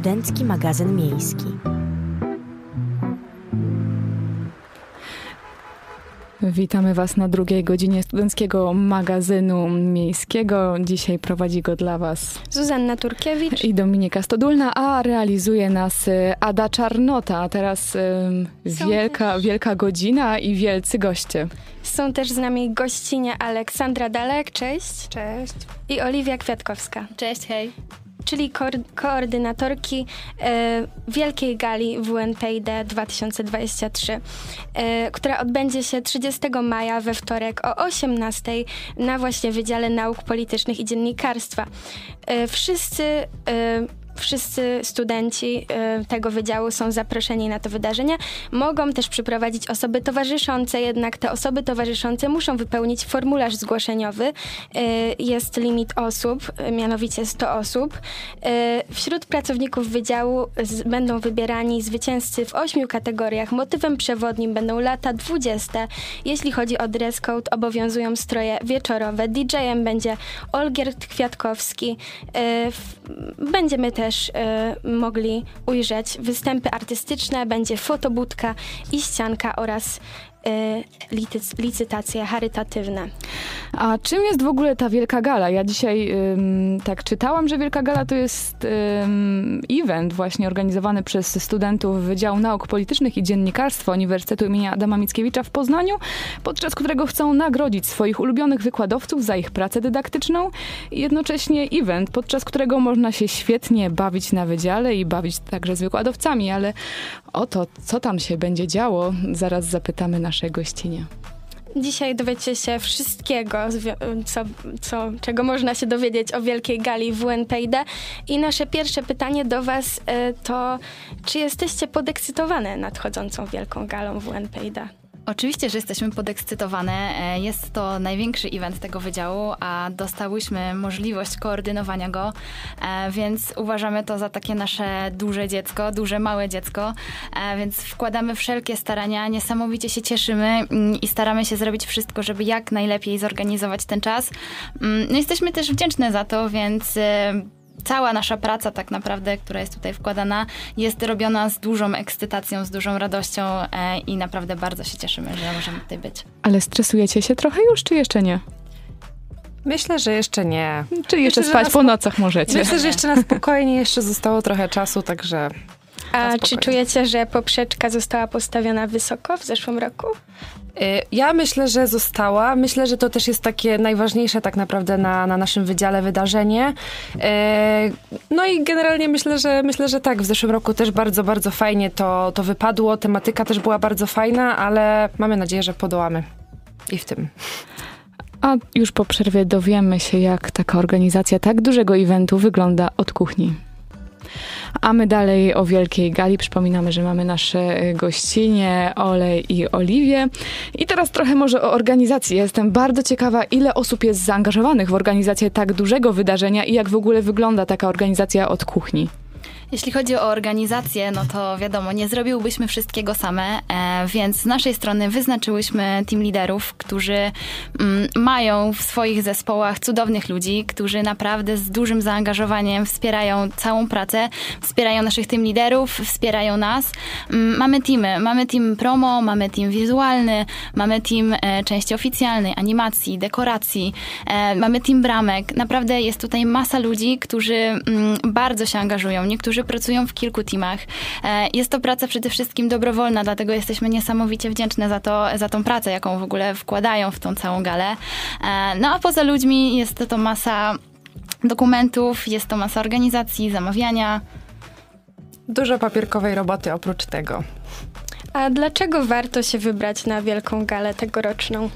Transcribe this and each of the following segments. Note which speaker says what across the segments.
Speaker 1: Studencki Magazyn Miejski.
Speaker 2: Witamy Was na drugiej godzinie studenckiego magazynu miejskiego. Dzisiaj prowadzi go dla Was
Speaker 3: Zuzanna Turkiewicz
Speaker 2: i Dominika Stodulna, a realizuje nas y, Ada Czarnota. A teraz um, wielka, wielka godzina i wielcy goście.
Speaker 3: Są też z nami gościnie Aleksandra Dalek, cześć.
Speaker 4: Cześć.
Speaker 3: I Oliwia Kwiatkowska.
Speaker 5: Cześć, hej
Speaker 3: czyli ko koordynatorki e, Wielkiej Gali WNPID 2023, e, która odbędzie się 30 maja we wtorek o 18 na właśnie Wydziale Nauk Politycznych i Dziennikarstwa. E, wszyscy wszyscy studenci y, tego wydziału są zaproszeni na to wydarzenie. Mogą też przyprowadzić osoby towarzyszące, jednak te osoby towarzyszące muszą wypełnić formularz zgłoszeniowy. Y, jest limit osób, y, mianowicie 100 osób. Wśród pracowników wydziału będą wybierani zwycięzcy w ośmiu kategoriach. Motywem przewodnim będą lata 20. Jeśli chodzi o dress code, obowiązują stroje wieczorowe. DJ-em będzie Olgierd Kwiatkowski. Będziemy też też y, mogli ujrzeć. Występy artystyczne, będzie fotobudka i ścianka oraz licytacje charytatywne.
Speaker 2: A czym jest w ogóle ta Wielka Gala? Ja dzisiaj ym, tak czytałam, że Wielka Gala to jest ym, event właśnie organizowany przez studentów Wydziału Nauk Politycznych i Dziennikarstwa Uniwersytetu im. Adama Mickiewicza w Poznaniu, podczas którego chcą nagrodzić swoich ulubionych wykładowców za ich pracę dydaktyczną i jednocześnie event, podczas którego można się świetnie bawić na wydziale i bawić także z wykładowcami, ale o to, co tam się będzie działo, zaraz zapytamy
Speaker 3: Dzisiaj dowiecie się wszystkiego, co, co, czego można się dowiedzieć o Wielkiej Gali WNPD. I nasze pierwsze pytanie do Was e, to, czy jesteście podekscytowane nadchodzącą Wielką Galą WNPD?
Speaker 5: Oczywiście, że jesteśmy podekscytowane. E, jest to największy event tego wydziału, a dostałyśmy możliwość koordynowania go, e, więc uważamy to za takie nasze duże dziecko, duże, małe dziecko, e, więc wkładamy wszelkie starania, niesamowicie się cieszymy mm, i staramy się zrobić wszystko, żeby jak najlepiej zorganizować ten czas. Mm, no jesteśmy też wdzięczne za to, więc cała nasza praca tak naprawdę, która jest tutaj wkładana, jest robiona z dużą ekscytacją, z dużą radością e, i naprawdę bardzo się cieszymy, że możemy tutaj być.
Speaker 2: Ale stresujecie się trochę już, czy jeszcze nie?
Speaker 4: Myślę, że jeszcze nie.
Speaker 2: Czy jeszcze Myślę, spać po nocach możecie?
Speaker 4: Myślę, że jeszcze na spokojnie, jeszcze zostało trochę czasu, także
Speaker 3: a czy czujecie, że poprzeczka została postawiona wysoko w zeszłym roku?
Speaker 4: Y, ja myślę, że została. Myślę, że to też jest takie najważniejsze tak naprawdę na, na naszym wydziale wydarzenie. Y, no i generalnie myślę, że myślę, że tak. W zeszłym roku też bardzo, bardzo fajnie to, to wypadło. Tematyka też była bardzo fajna, ale mamy nadzieję, że podołamy i w tym.
Speaker 2: A już po przerwie dowiemy się, jak taka organizacja tak dużego eventu wygląda od kuchni. A my dalej o Wielkiej Gali. Przypominamy, że mamy nasze gościnie Ole i Oliwie. I teraz trochę może o organizacji. Jestem bardzo ciekawa, ile osób jest zaangażowanych w organizację tak dużego wydarzenia i jak w ogóle wygląda taka organizacja od kuchni.
Speaker 5: Jeśli chodzi o organizację, no to wiadomo, nie zrobiłbyśmy wszystkiego same, e, więc z naszej strony wyznaczyłyśmy team liderów, którzy mm, mają w swoich zespołach cudownych ludzi, którzy naprawdę z dużym zaangażowaniem wspierają całą pracę, wspierają naszych team liderów, wspierają nas. Mm, mamy teamy, mamy team promo, mamy team wizualny, mamy team e, części oficjalnej, animacji, dekoracji, e, mamy team bramek. Naprawdę jest tutaj masa ludzi, którzy mm, bardzo się angażują. Niektórzy którzy pracują w kilku teamach. E, jest to praca przede wszystkim dobrowolna, dlatego jesteśmy niesamowicie wdzięczne za, to, za tą pracę, jaką w ogóle wkładają w tą całą galę. E, no a poza ludźmi jest to, to masa dokumentów, jest to masa organizacji, zamawiania.
Speaker 4: Dużo papierkowej roboty oprócz tego.
Speaker 3: A dlaczego warto się wybrać na Wielką Galę tegoroczną?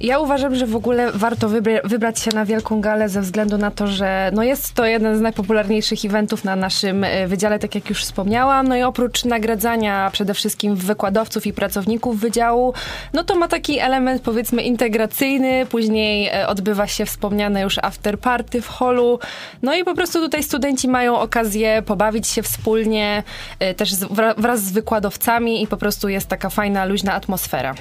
Speaker 4: Ja uważam, że w ogóle warto wybra wybrać się na Wielką Galę ze względu na to, że no jest to jeden z najpopularniejszych eventów na naszym e, wydziale, tak jak już wspomniałam. No i oprócz nagradzania przede wszystkim wykładowców i pracowników wydziału, no to ma taki element powiedzmy integracyjny. Później e, odbywa się wspomniane już after party w holu. No i po prostu tutaj studenci mają okazję pobawić się wspólnie, e, też wraz z wykładowcami i po prostu jest taka fajna, luźna atmosfera.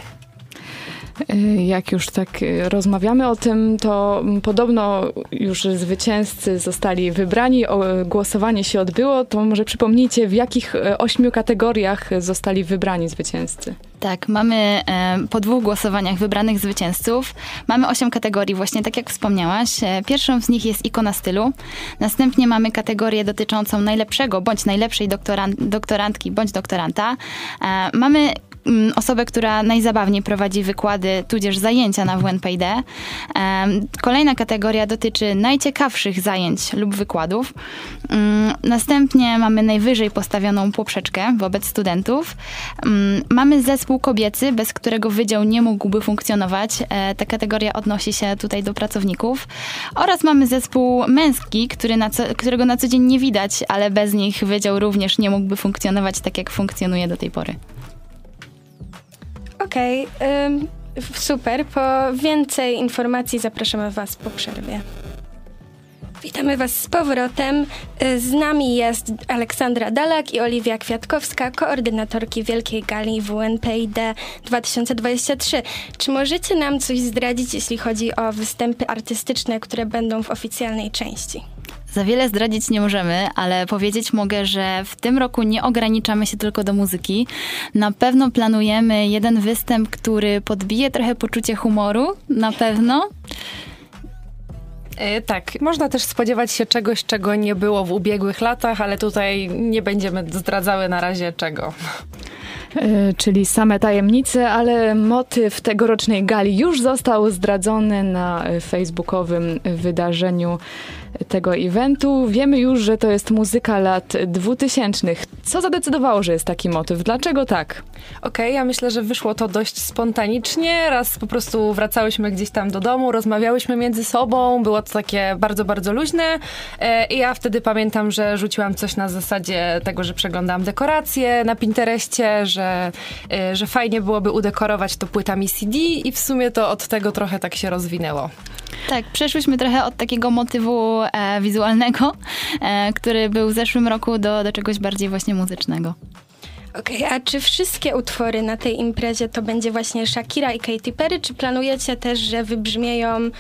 Speaker 2: Y, jak już tak y, rozmawiamy o tym, to podobno już zwycięzcy zostali wybrani, głosowanie się odbyło, to może przypomnijcie, w jakich y, ośmiu kategoriach zostali wybrani zwycięzcy?
Speaker 5: Tak, mamy po dwóch głosowaniach wybranych zwycięzców. Mamy osiem kategorii, właśnie tak jak wspomniałaś. Pierwszą z nich jest ikona stylu. Następnie mamy kategorię dotyczącą najlepszego bądź najlepszej doktoran doktorantki bądź doktoranta. Mamy osobę, która najzabawniej prowadzi wykłady, tudzież zajęcia na WNPD. Kolejna kategoria dotyczy najciekawszych zajęć lub wykładów. Mm, następnie mamy najwyżej postawioną poprzeczkę wobec studentów. Mm, mamy zespół kobiecy, bez którego wydział nie mógłby funkcjonować. E, ta kategoria odnosi się tutaj do pracowników. Oraz mamy zespół męski, który na co, którego na co dzień nie widać, ale bez nich wydział również nie mógłby funkcjonować tak, jak funkcjonuje do tej pory.
Speaker 3: Okej, okay, super. Po więcej informacji zapraszamy Was po przerwie. Witamy Was z powrotem. Y, z nami jest Aleksandra Dalak i Oliwia Kwiatkowska, koordynatorki Wielkiej Gali WNPID 2023. Czy możecie nam coś zdradzić, jeśli chodzi o występy artystyczne, które będą w oficjalnej części?
Speaker 5: Za wiele zdradzić nie możemy, ale powiedzieć mogę, że w tym roku nie ograniczamy się tylko do muzyki. Na pewno planujemy jeden występ, który podbije trochę poczucie humoru, na pewno.
Speaker 4: E, tak, można też spodziewać się czegoś, czego nie było w ubiegłych latach, ale tutaj nie będziemy zdradzały na razie czego.
Speaker 2: E, czyli same tajemnice, ale motyw tegorocznej gali już został zdradzony na facebookowym wydarzeniu tego eventu. Wiemy już, że to jest muzyka lat 2000. Co zadecydowało, że jest taki motyw? Dlaczego tak?
Speaker 4: Okej, okay, ja myślę, że wyszło to dość spontanicznie. Raz po prostu wracałyśmy gdzieś tam do domu, rozmawiałyśmy między sobą, było to takie bardzo, bardzo luźne. E, I ja wtedy pamiętam, że rzuciłam coś na zasadzie tego, że przeglądałam dekoracje na Pinterestie, e, że fajnie byłoby udekorować to płytami CD i w sumie to od tego trochę tak się rozwinęło.
Speaker 5: Tak, przeszłyśmy trochę od takiego motywu e, wizualnego, e, który był w zeszłym roku, do, do czegoś bardziej właśnie muzycznego.
Speaker 3: Okej, okay, a czy wszystkie utwory na tej imprezie to będzie właśnie Shakira i Katy Perry, czy planujecie też, że wybrzmieją y,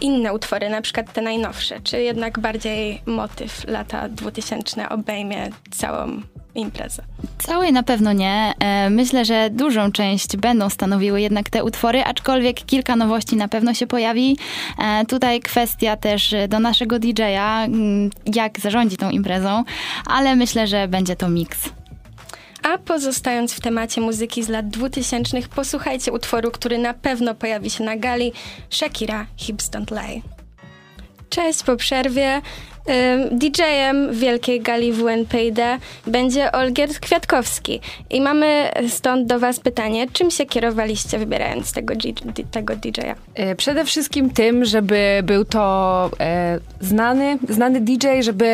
Speaker 3: inne utwory, na przykład te najnowsze, czy jednak bardziej motyw lata 2000 obejmie całą imprezę?
Speaker 5: Całej na pewno nie. E, myślę, że dużą część będą stanowiły jednak te utwory, aczkolwiek kilka nowości na pewno się pojawi. E, tutaj kwestia też do naszego DJ-a, jak zarządzi tą imprezą, ale myślę, że będzie to miks.
Speaker 3: A pozostając w temacie muzyki z lat 2000, posłuchajcie utworu, który na pewno pojawi się na gali Shakira Hips Don't Lie. Cześć po przerwie. DJ-em Wielkiej Gali WNPD będzie Olgierd Kwiatkowski. I mamy stąd do Was pytanie, czym się kierowaliście wybierając tego, tego DJ-a?
Speaker 4: E, przede wszystkim tym, żeby był to e, znany, znany DJ, żeby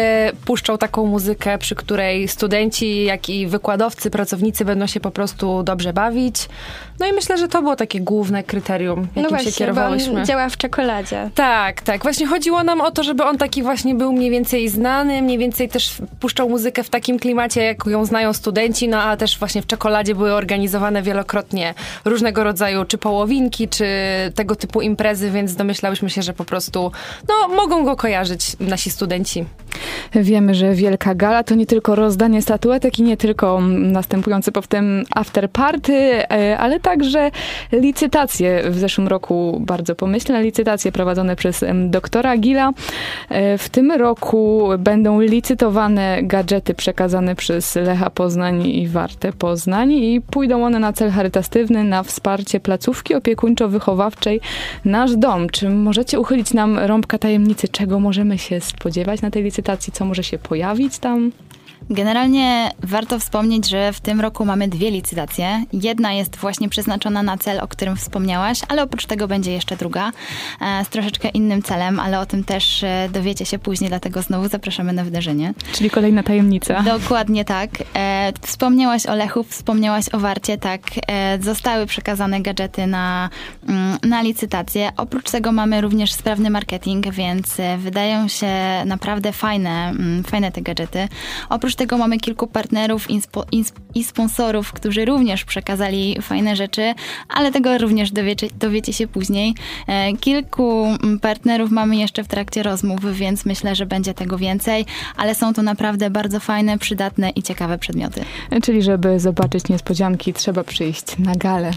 Speaker 4: puszczał taką muzykę, przy której studenci, jak i wykładowcy, pracownicy będą się po prostu dobrze bawić. No i myślę, że to było takie główne kryterium, jakim no
Speaker 3: właśnie,
Speaker 4: się kierowałyśmy.
Speaker 3: Bo on działa w czekoladzie.
Speaker 4: Tak, tak. Właśnie chodziło nam o to, żeby on taki właśnie był mniej więcej znany, mniej więcej też puszczał muzykę w takim klimacie, jak ją znają studenci, no a też właśnie w czekoladzie były organizowane wielokrotnie różnego rodzaju czy połowinki, czy tego typu imprezy, więc domyślałyśmy się, że po prostu no, mogą go kojarzyć nasi studenci.
Speaker 2: Wiemy, że Wielka Gala to nie tylko rozdanie statuetek i nie tylko następujący potem after party, e, ale także licytacje. W zeszłym roku bardzo pomyślne licytacje prowadzone przez doktora Gila. E, w tym roku będą licytowane gadżety przekazane przez Lecha Poznań i Wartę Poznań i pójdą one na cel charytatywny, na wsparcie placówki opiekuńczo-wychowawczej Nasz Dom. Czy możecie uchylić nam rąbka tajemnicy, czego możemy się spodziewać na tej licytacji, co może się pojawić tam?
Speaker 5: Generalnie warto wspomnieć, że w tym roku mamy dwie licytacje. Jedna jest właśnie przeznaczona na cel, o którym wspomniałaś, ale oprócz tego będzie jeszcze druga e, z troszeczkę innym celem, ale o tym też e, dowiecie się później, dlatego znowu zapraszamy na wydarzenie.
Speaker 2: Czyli kolejna tajemnica.
Speaker 5: Dokładnie tak. E, wspomniałaś o Lechu, wspomniałaś o Warcie, tak. Zostały przekazane gadżety na, mm, na licytację. Oprócz tego mamy również sprawny marketing, więc wydają się naprawdę fajne, mm, fajne te gadżety. Oprócz Oprócz tego mamy kilku partnerów i sponsorów, którzy również przekazali fajne rzeczy, ale tego również dowiecie, dowiecie się później. E, kilku mm, partnerów mamy jeszcze w trakcie rozmów, więc myślę, że będzie tego więcej, ale są to naprawdę bardzo fajne, przydatne i ciekawe przedmioty.
Speaker 2: Czyli żeby zobaczyć niespodzianki, trzeba przyjść na galę.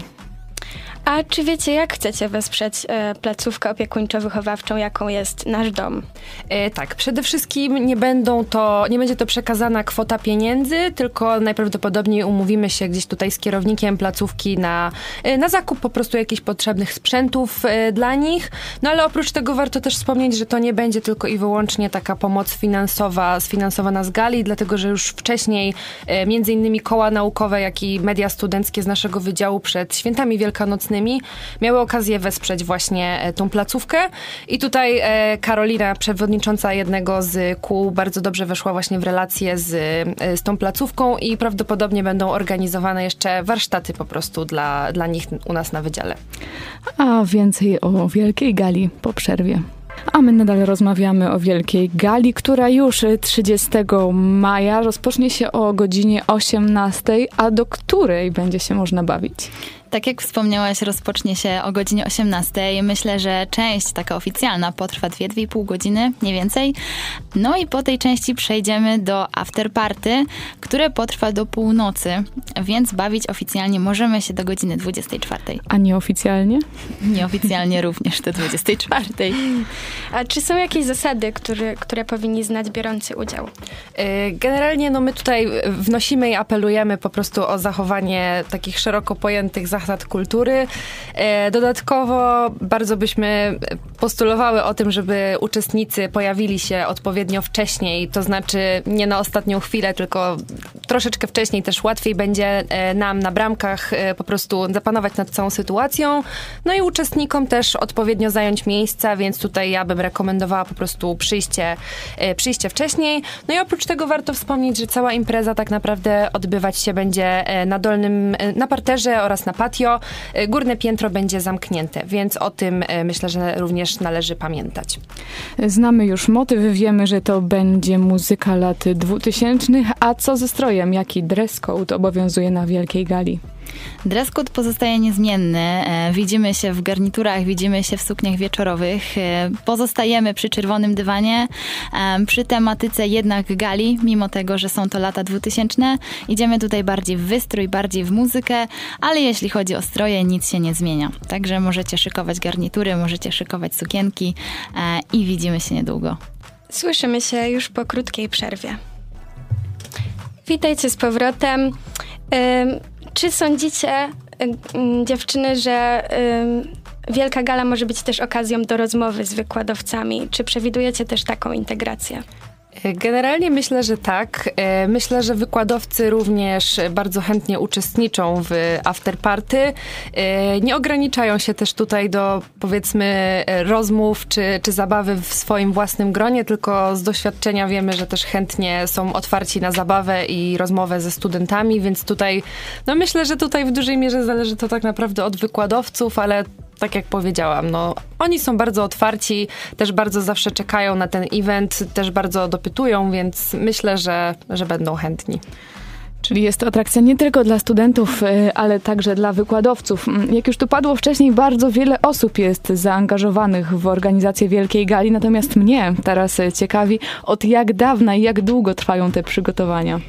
Speaker 3: A czy wiecie, jak chcecie wesprzeć e, placówkę opiekuńczo-wychowawczą, jaką jest nasz dom?
Speaker 4: E, tak, przede wszystkim nie będą to, nie będzie to przekazana kwota pieniędzy, tylko najprawdopodobniej umówimy się gdzieś tutaj z kierownikiem placówki na, e, na zakup po prostu jakichś potrzebnych sprzętów dla nich. No ale oprócz tego warto też wspomnieć, że to nie będzie tylko i wyłącznie taka pomoc finansowa, sfinansowana z gali, dlatego że już wcześniej między innymi koła naukowe, jak i media studenckie z naszego wydziału przed świętami wielkanocnymi miały okazję wesprzeć właśnie e, tą placówkę. I tutaj e, Karolina, przewodnicząca jednego z kół, bardzo dobrze weszła właśnie w relacje z, e, z tą placówką i prawdopodobnie będą organizowane jeszcze warsztaty po prostu dla, dla nich u nas na wydziale.
Speaker 2: A więcej o Wielkiej Gali po przerwie. A my nadal rozmawiamy o Wielkiej Gali, która już 30 maja rozpocznie się o godzinie 18, a do której będzie się można bawić?
Speaker 5: Tak jak wspomniałaś, rozpocznie się o godzinie 18. Myślę, że część taka oficjalna potrwa 2-2,5 godziny, mniej więcej. No i po tej części przejdziemy do afterparty, które potrwa do północy, więc bawić oficjalnie możemy się do godziny 24.
Speaker 2: A nieoficjalnie?
Speaker 5: Nieoficjalnie również do 24.
Speaker 3: A czy są jakieś zasady, które, które powinni znać biorący udział?
Speaker 4: Y, generalnie no my tutaj wnosimy i apelujemy po prostu o zachowanie takich szeroko pojętych zasad zasad kultury. E, dodatkowo bardzo byśmy postulowały o tym, żeby uczestnicy pojawili się odpowiednio wcześniej, to znaczy nie na ostatnią chwilę, tylko troszeczkę wcześniej też łatwiej będzie e, nam na bramkach e, po prostu zapanować nad całą sytuacją. No i uczestnikom też odpowiednio zająć miejsca, więc tutaj ja bym rekomendowała po prostu przyjście, przyjście wcześniej. No i oprócz tego warto wspomnieć, że cała impreza tak naprawdę odbywać się będzie na dolnym, na parterze oraz na patio. Y, górne piętro będzie zamknięte, więc o tym y, myślę, że również należy pamiętać.
Speaker 2: Znamy już motyw, wiemy, że to będzie muzyka lat 2000, a co ze strojem? Jaki dress code obowiązuje na Wielkiej Gali?
Speaker 5: Dress code pozostaje niezmienny. E, widzimy się w garniturach, widzimy się w sukniach wieczorowych. E, pozostajemy przy czerwonym dywanie, e, przy tematyce jednak gali, mimo tego, że są to lata 2000. Idziemy tutaj bardziej w wystrój, bardziej w muzykę, ale jeśli chodzi o stroje, nic się nie zmienia. Także możecie szykować garnitury, możecie szykować sukienki i widzimy się niedługo.
Speaker 3: Słyszymy się już po krótkiej przerwie. Witajcie z powrotem. Czy sądzicie, y, dziewczyny, że Wielka Gala może być też okazją do rozmowy z wykładowcami? Czy przewidujecie też taką integrację?
Speaker 4: Generalnie myślę, że tak. E, myślę, że wykładowcy również bardzo chętnie uczestniczą w afterparty. E, nie ograniczają się też tutaj do powiedzmy rozmów czy, czy zabawy w swoim własnym gronie, tylko z doświadczenia wiemy, że też chętnie są otwarci na zabawę i rozmowę ze studentami, więc tutaj no myślę, że tutaj w dużej mierze zależy to tak naprawdę od wykładowców, ale tak jak powiedziałam, no, oni są bardzo otwarci, też bardzo zawsze czekają na ten event, też bardzo dopytują, więc myślę, że, że będą chętni.
Speaker 2: Czyli jest to atrakcja nie tylko dla studentów, y, ale także dla wykładowców. Mm, jak już tu padło wcześniej, bardzo wiele osób jest zaangażowanych w organizację Wielkiej Gali, natomiast mnie teraz ciekawi, od jak dawna i jak długo trwają te przygotowania.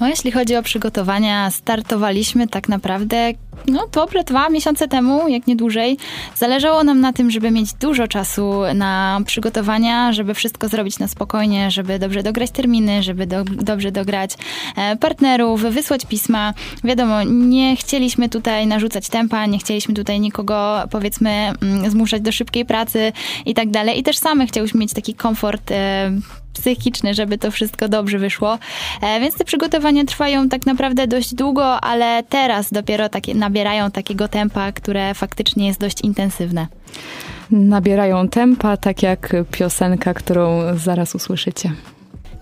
Speaker 5: No, jeśli chodzi o przygotowania, startowaliśmy tak naprawdę no, dobre dwa miesiące temu, jak nie dłużej. Zależało nam na tym, żeby mieć dużo czasu na przygotowania, żeby wszystko zrobić na spokojnie, żeby dobrze dograć terminy, żeby do, dobrze dograć e, partnerów, wysłać pisma. Wiadomo, nie chcieliśmy tutaj narzucać tempa, nie chcieliśmy tutaj nikogo, powiedzmy, mm, zmuszać do szybkiej pracy i tak dalej. I też same chciałyśmy mieć taki komfort e, psychiczny, żeby to wszystko dobrze wyszło. E, więc te przygotowania trwają tak naprawdę dość długo, ale teraz dopiero takie, nabierają takiego tempa, które faktycznie jest dość intensywne.
Speaker 2: Nabierają tempa, tak jak piosenka, którą zaraz usłyszycie.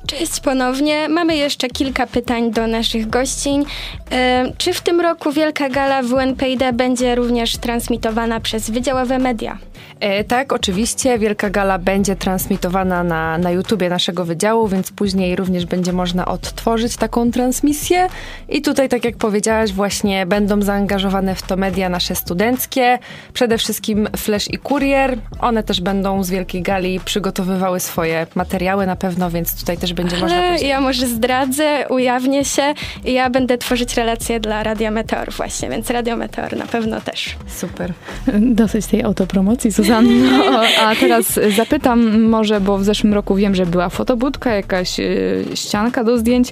Speaker 3: Cześć ponownie. Mamy jeszcze kilka pytań do naszych gościń. E, czy w tym roku Wielka Gala WNPD będzie również transmitowana przez wydziałowe media?
Speaker 4: E, tak, oczywiście. Wielka Gala będzie transmitowana na, na YouTubie naszego wydziału, więc później również będzie można odtworzyć taką transmisję. I tutaj, tak jak powiedziałaś, właśnie będą zaangażowane w to media nasze studenckie. Przede wszystkim Flash i Kurier. One też będą z Wielkiej Gali przygotowywały swoje materiały na pewno, więc tutaj też będzie można...
Speaker 3: Ale
Speaker 4: później-
Speaker 3: ja może zdradzę, ujawnię się. Ja będę tworzyć relacje dla Radia Meteor właśnie, więc Radio Meteor na pewno też.
Speaker 4: Super.
Speaker 2: Dosyć tej autopromocji, Zuzanno. A teraz zapytam może, bo w zeszłym roku wiem, że była fotobudka, jakaś y, ścianka do zdjęć.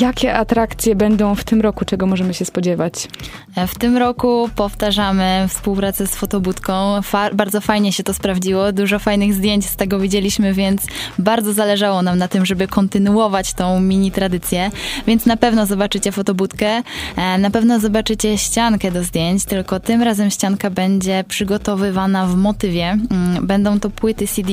Speaker 2: Jakie atrakcje będą w tym roku? Czego możemy się spodziewać?
Speaker 5: E, W tym roku powtarzamy współpracę z fotobudką. Fa- bardzo fajnie się to sprawdziło. Dużo fajnych zdjęć z tego widzieliśmy, więc bardzo zależało nam na tym, żeby kontynuować tą mini tradycję. Więc na pewno zobaczycie fotobudkę, e, na pewno zobaczycie ściankę do zdjęć, tylko tym razem ścianka będzie przygotowywana w motywie. Mm, Będą to płyty CD,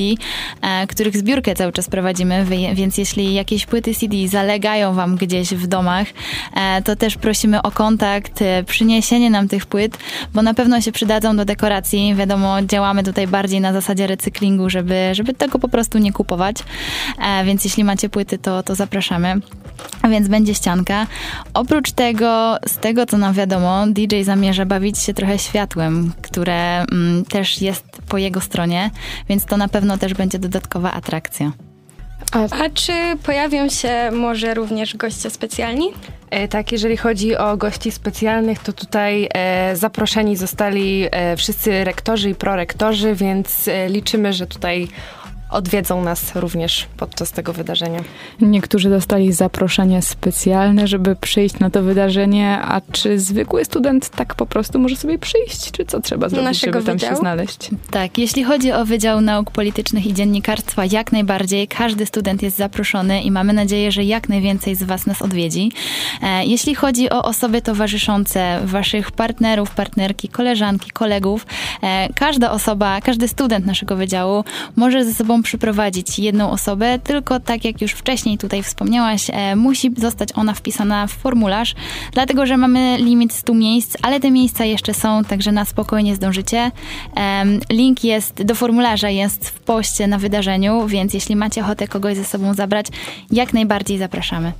Speaker 5: e, których zbiórkę cały czas prowadzimy, więc jeśli jakieś płyty CD zalegają wam gdzieś w domach, e, to też prosimy o kontakt, przyniesienie nam tych płyt, bo na pewno się przydadzą do dekoracji. Wiadomo, działamy tutaj bardziej na zasadzie recyklingu, żeby, żeby tego po prostu nie kupować. Więc jeśli macie płyty, to, to zapraszamy. A więc będzie ścianka. Oprócz tego, z tego co nam wiadomo, DJ zamierza bawić się trochę światłem, które mm, też jest po jego stronie, więc to na pewno też będzie dodatkowa atrakcja.
Speaker 3: A czy pojawią się może również goście specjalni?
Speaker 4: E, Tak, jeżeli chodzi o gości specjalnych, to tutaj e, zaproszeni zostali e, wszyscy rektorzy i prorektorzy, więc e, liczymy, że tutaj odwiedzą nas również podczas tego wydarzenia.
Speaker 2: Niektórzy dostali zaproszenie specjalne, żeby przyjść na to wydarzenie, a czy zwykły student tak po prostu może sobie przyjść? Czy co trzeba zrobić,
Speaker 3: Naszego
Speaker 2: żeby tam się
Speaker 3: wydziału?
Speaker 2: znaleźć?
Speaker 5: Tak, jeśli chodzi o Wydział Nauk Politycznych i Dziennikarstwa, jak najbardziej każdy student jest zaproszony i mamy nadzieję, że jak najwięcej z Was nas odwiedzi. E, Jeśli chodzi o osoby towarzyszące, Waszych partnerów, partnerki, koleżanki, kolegów, e, każda osoba, każdy student naszego wydziału może ze sobą przyprowadzić jedną osobę, tylko tak jak już wcześniej tutaj wspomniałaś, e, musi zostać ona wpisana w formularz, dlatego że mamy limit 100 miejsc, ale te miejsca jeszcze są, także na spokojnie zdążycie. Link jest do formularza jest w poście na wydarzeniu, więc jeśli macie ochotę kogoś ze sobą zabrać, jak najbardziej zapraszamy.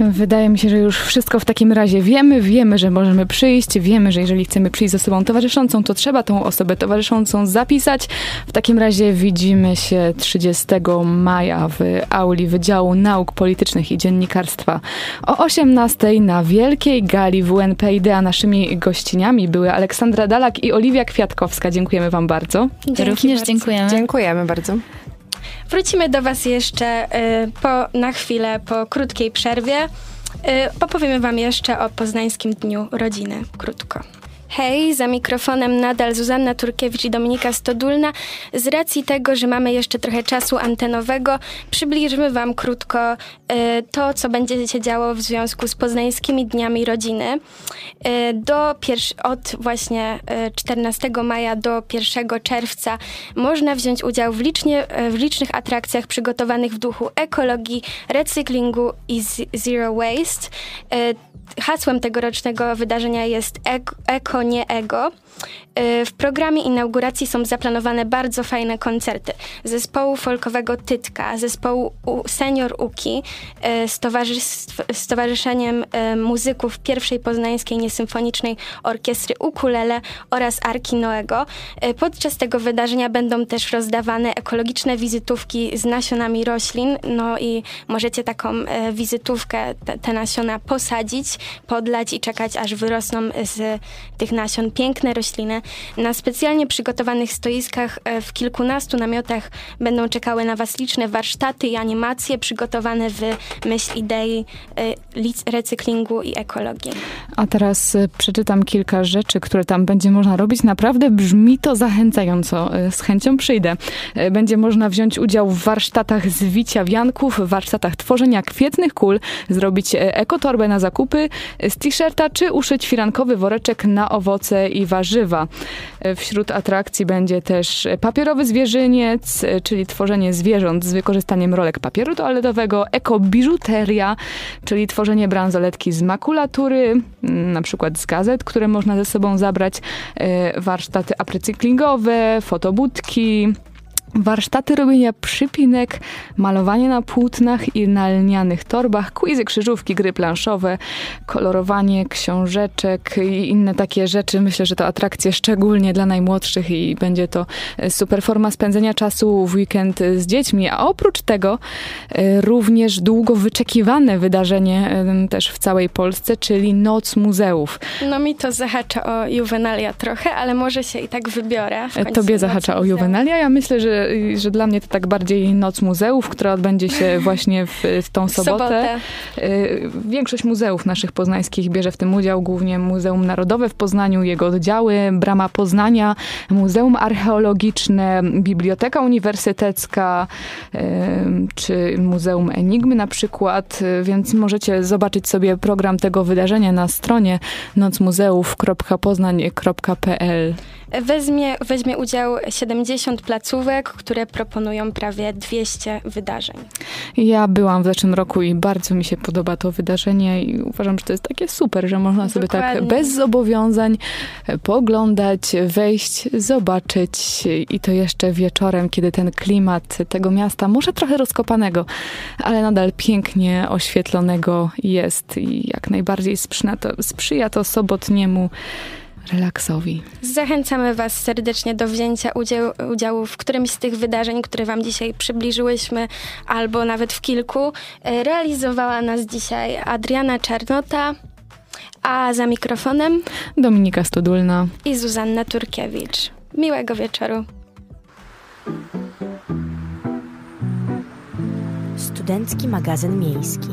Speaker 2: Wydaje mi się, że już wszystko w takim razie wiemy. Wiemy, że możemy przyjść. Wiemy, że jeżeli chcemy przyjść z osobą towarzyszącą, to trzeba tą osobę towarzyszącą zapisać. W takim razie widzimy się 30 maja w auli Wydziału Nauk Politycznych i Dziennikarstwa o 18 na Wielkiej Gali WNPID, a naszymi gościniami były Aleksandra Dalak i Oliwia Kwiatkowska. Dziękujemy Wam bardzo.
Speaker 3: Dzięki
Speaker 5: Również
Speaker 3: bardzo.
Speaker 5: dziękujemy.
Speaker 4: Dziękujemy bardzo.
Speaker 3: Wrócimy do Was jeszcze y, po, na chwilę po krótkiej przerwie. Y, opowiemy Wam jeszcze o Poznańskim Dniu Rodziny. Krótko. Hej, za mikrofonem nadal Zuzanna Turkiewicz i Dominika Stodulna. Z racji tego, że mamy jeszcze trochę czasu antenowego, przybliżymy Wam krótko y, to, co będzie się działo w związku z Poznańskimi Dniami Rodziny. Y, do pierwsz- od właśnie y, 14 maja do 1 czerwca można wziąć udział w, licznie, w licznych atrakcjach przygotowanych w duchu ekologii, recyklingu i z- zero waste. Hasłem tegorocznego wydarzenia jest eko nie ego. Y, W programie inauguracji są zaplanowane bardzo fajne koncerty zespołu folkowego Tytka, zespołu Senior Uki y, z, z Towarzyszeniem y, Muzyków pierwszej Poznańskiej Niesymfonicznej Orkiestry Ukulele oraz Arki Noego. Podczas tego wydarzenia będą też rozdawane ekologiczne wizytówki z nasionami roślin, no i możecie taką e, wizytówkę, te, te nasiona posadzić, podlać i czekać, aż wyrosną z tych nasion piękne rośliny. Na specjalnie przygotowanych stoiskach e, w kilkunastu namiotach będą czekały na Was liczne warsztaty i animacje przygotowane w myśl idei e, recyklingu i ekologii.
Speaker 2: A teraz y, przeczytam kilka rzeczy, które tam będzie można robić. Naprawdę brzmi to zachęcająco. Z chęcią przyjdę. Będzie można wziąć udział w warsztatach zwicia wianków, warsztatach tworzenia kwietnych kul, zrobić ekotorbę na zakupy z t-shirta, czy uszyć firankowy woreczek na owoce i warzywa. Wśród atrakcji będzie też papierowy zwierzyniec, czyli tworzenie zwierząt z wykorzystaniem rolek papieru toaletowego, ekobiżuteria, czyli tworzenie bransoletki z makulatury, na przykład z gazet, które można ze sobą zabrać, warsztaty uprecyklingowe, fotobudki, Warsztaty robienia przypinek, malowanie na płótnach i na lnianych torbach, quizy, krzyżówki, gry planszowe, kolorowanie książeczek i inne takie rzeczy. Myślę, że to atrakcje szczególnie dla najmłodszych i będzie to super forma spędzenia czasu w weekend z dziećmi. A oprócz tego e, również długo wyczekiwane wydarzenie e, też w całej Polsce, czyli Noc Muzeów.
Speaker 3: No mi to zahacza o juwenalia trochę, ale może się i tak wybiorę.
Speaker 2: Tobie zahacza o juwenalia. Ja myślę, że że, dla mnie to tak bardziej Noc Muzeów, która odbędzie się właśnie w, w tą sobotę. sobotę. Y, większość muzeów naszych poznańskich bierze w tym udział, głównie Muzeum Narodowe w Poznaniu, jego oddziały, Brama Poznania, Muzeum Archeologiczne, Biblioteka Uniwersytecka, y, czy Muzeum Enigmy na przykład, więc możecie zobaczyć sobie program tego wydarzenia na stronie nocmuzeów.poznań.pl.
Speaker 3: Weźmie, weźmie udział 70 placówek, które proponują prawie 200 wydarzeń.
Speaker 2: Ja byłam w zeszłym roku i bardzo mi się podoba to wydarzenie i uważam, że to jest takie super, że można sobie tak bez zobowiązań poglądać, wejść, zobaczyć i to jeszcze wieczorem, kiedy ten klimat tego miasta, może trochę rozkopanego, ale nadal pięknie oświetlonego jest i jak najbardziej sprzyja to, sprzyja to sobotniemu relaksowi.
Speaker 3: Zachęcamy Was serdecznie do wzięcia udziału, udziału w którymś z tych wydarzeń, które Wam dzisiaj przybliżyłyśmy, albo nawet w kilku. E, realizowała nas dzisiaj Adriana Czarnota, a za mikrofonem
Speaker 2: Dominika Stodulna
Speaker 3: i Zuzanna Turkiewicz. Miłego wieczoru.
Speaker 1: Studencki magazyn miejski.